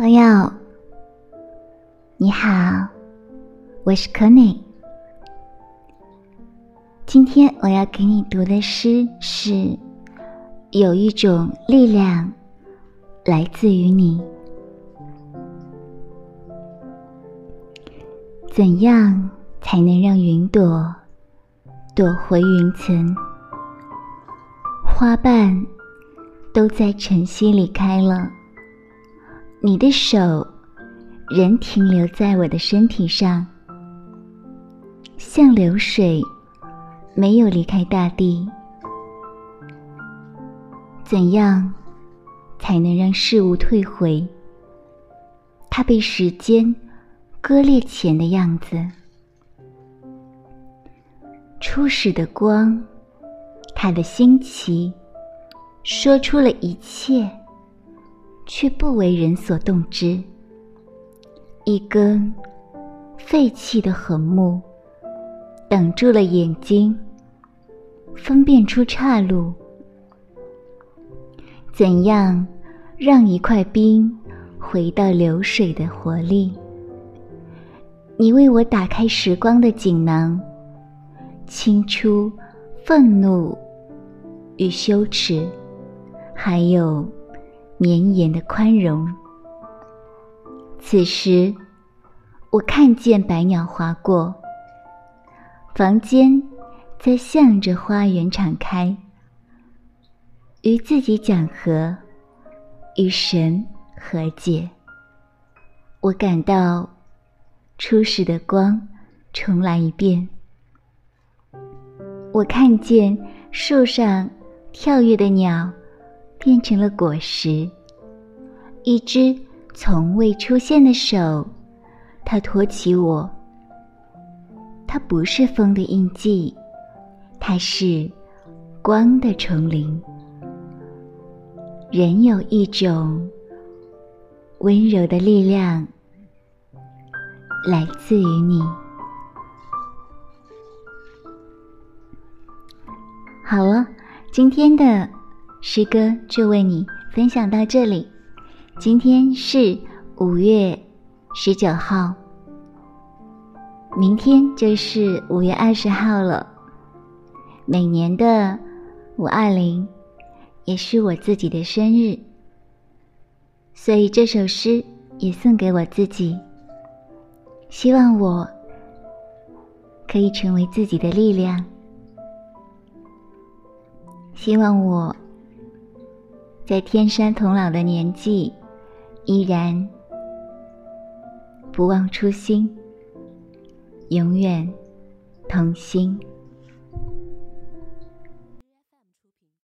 朋友，你好，我是可内。今天我要给你读的诗是：有一种力量来自于你。怎样才能让云朵躲回云层？花瓣都在晨曦里开了。你的手仍停留在我的身体上，像流水，没有离开大地。怎样才能让事物退回它被时间割裂前的样子？初始的光，它的新奇，说出了一切。却不为人所动之。一根废弃的横木挡住了眼睛，分辨出岔路。怎样让一块冰回到流水的活力？你为我打开时光的锦囊，清出愤怒与羞耻，还有。绵延的宽容。此时，我看见百鸟划过，房间在向着花园敞开，与自己讲和，与神和解。我感到初始的光重来一遍。我看见树上跳跃的鸟。变成了果实，一只从未出现的手，它托起我。它不是风的印记，它是光的重临。人有一种温柔的力量，来自于你。好了，今天的。诗歌就为你分享到这里。今天是五月十九号，明天就是五月二十号了。每年的五二零也是我自己的生日，所以这首诗也送给我自己。希望我可以成为自己的力量，希望我。在天山童姥的年纪，依然不忘初心，永远童心。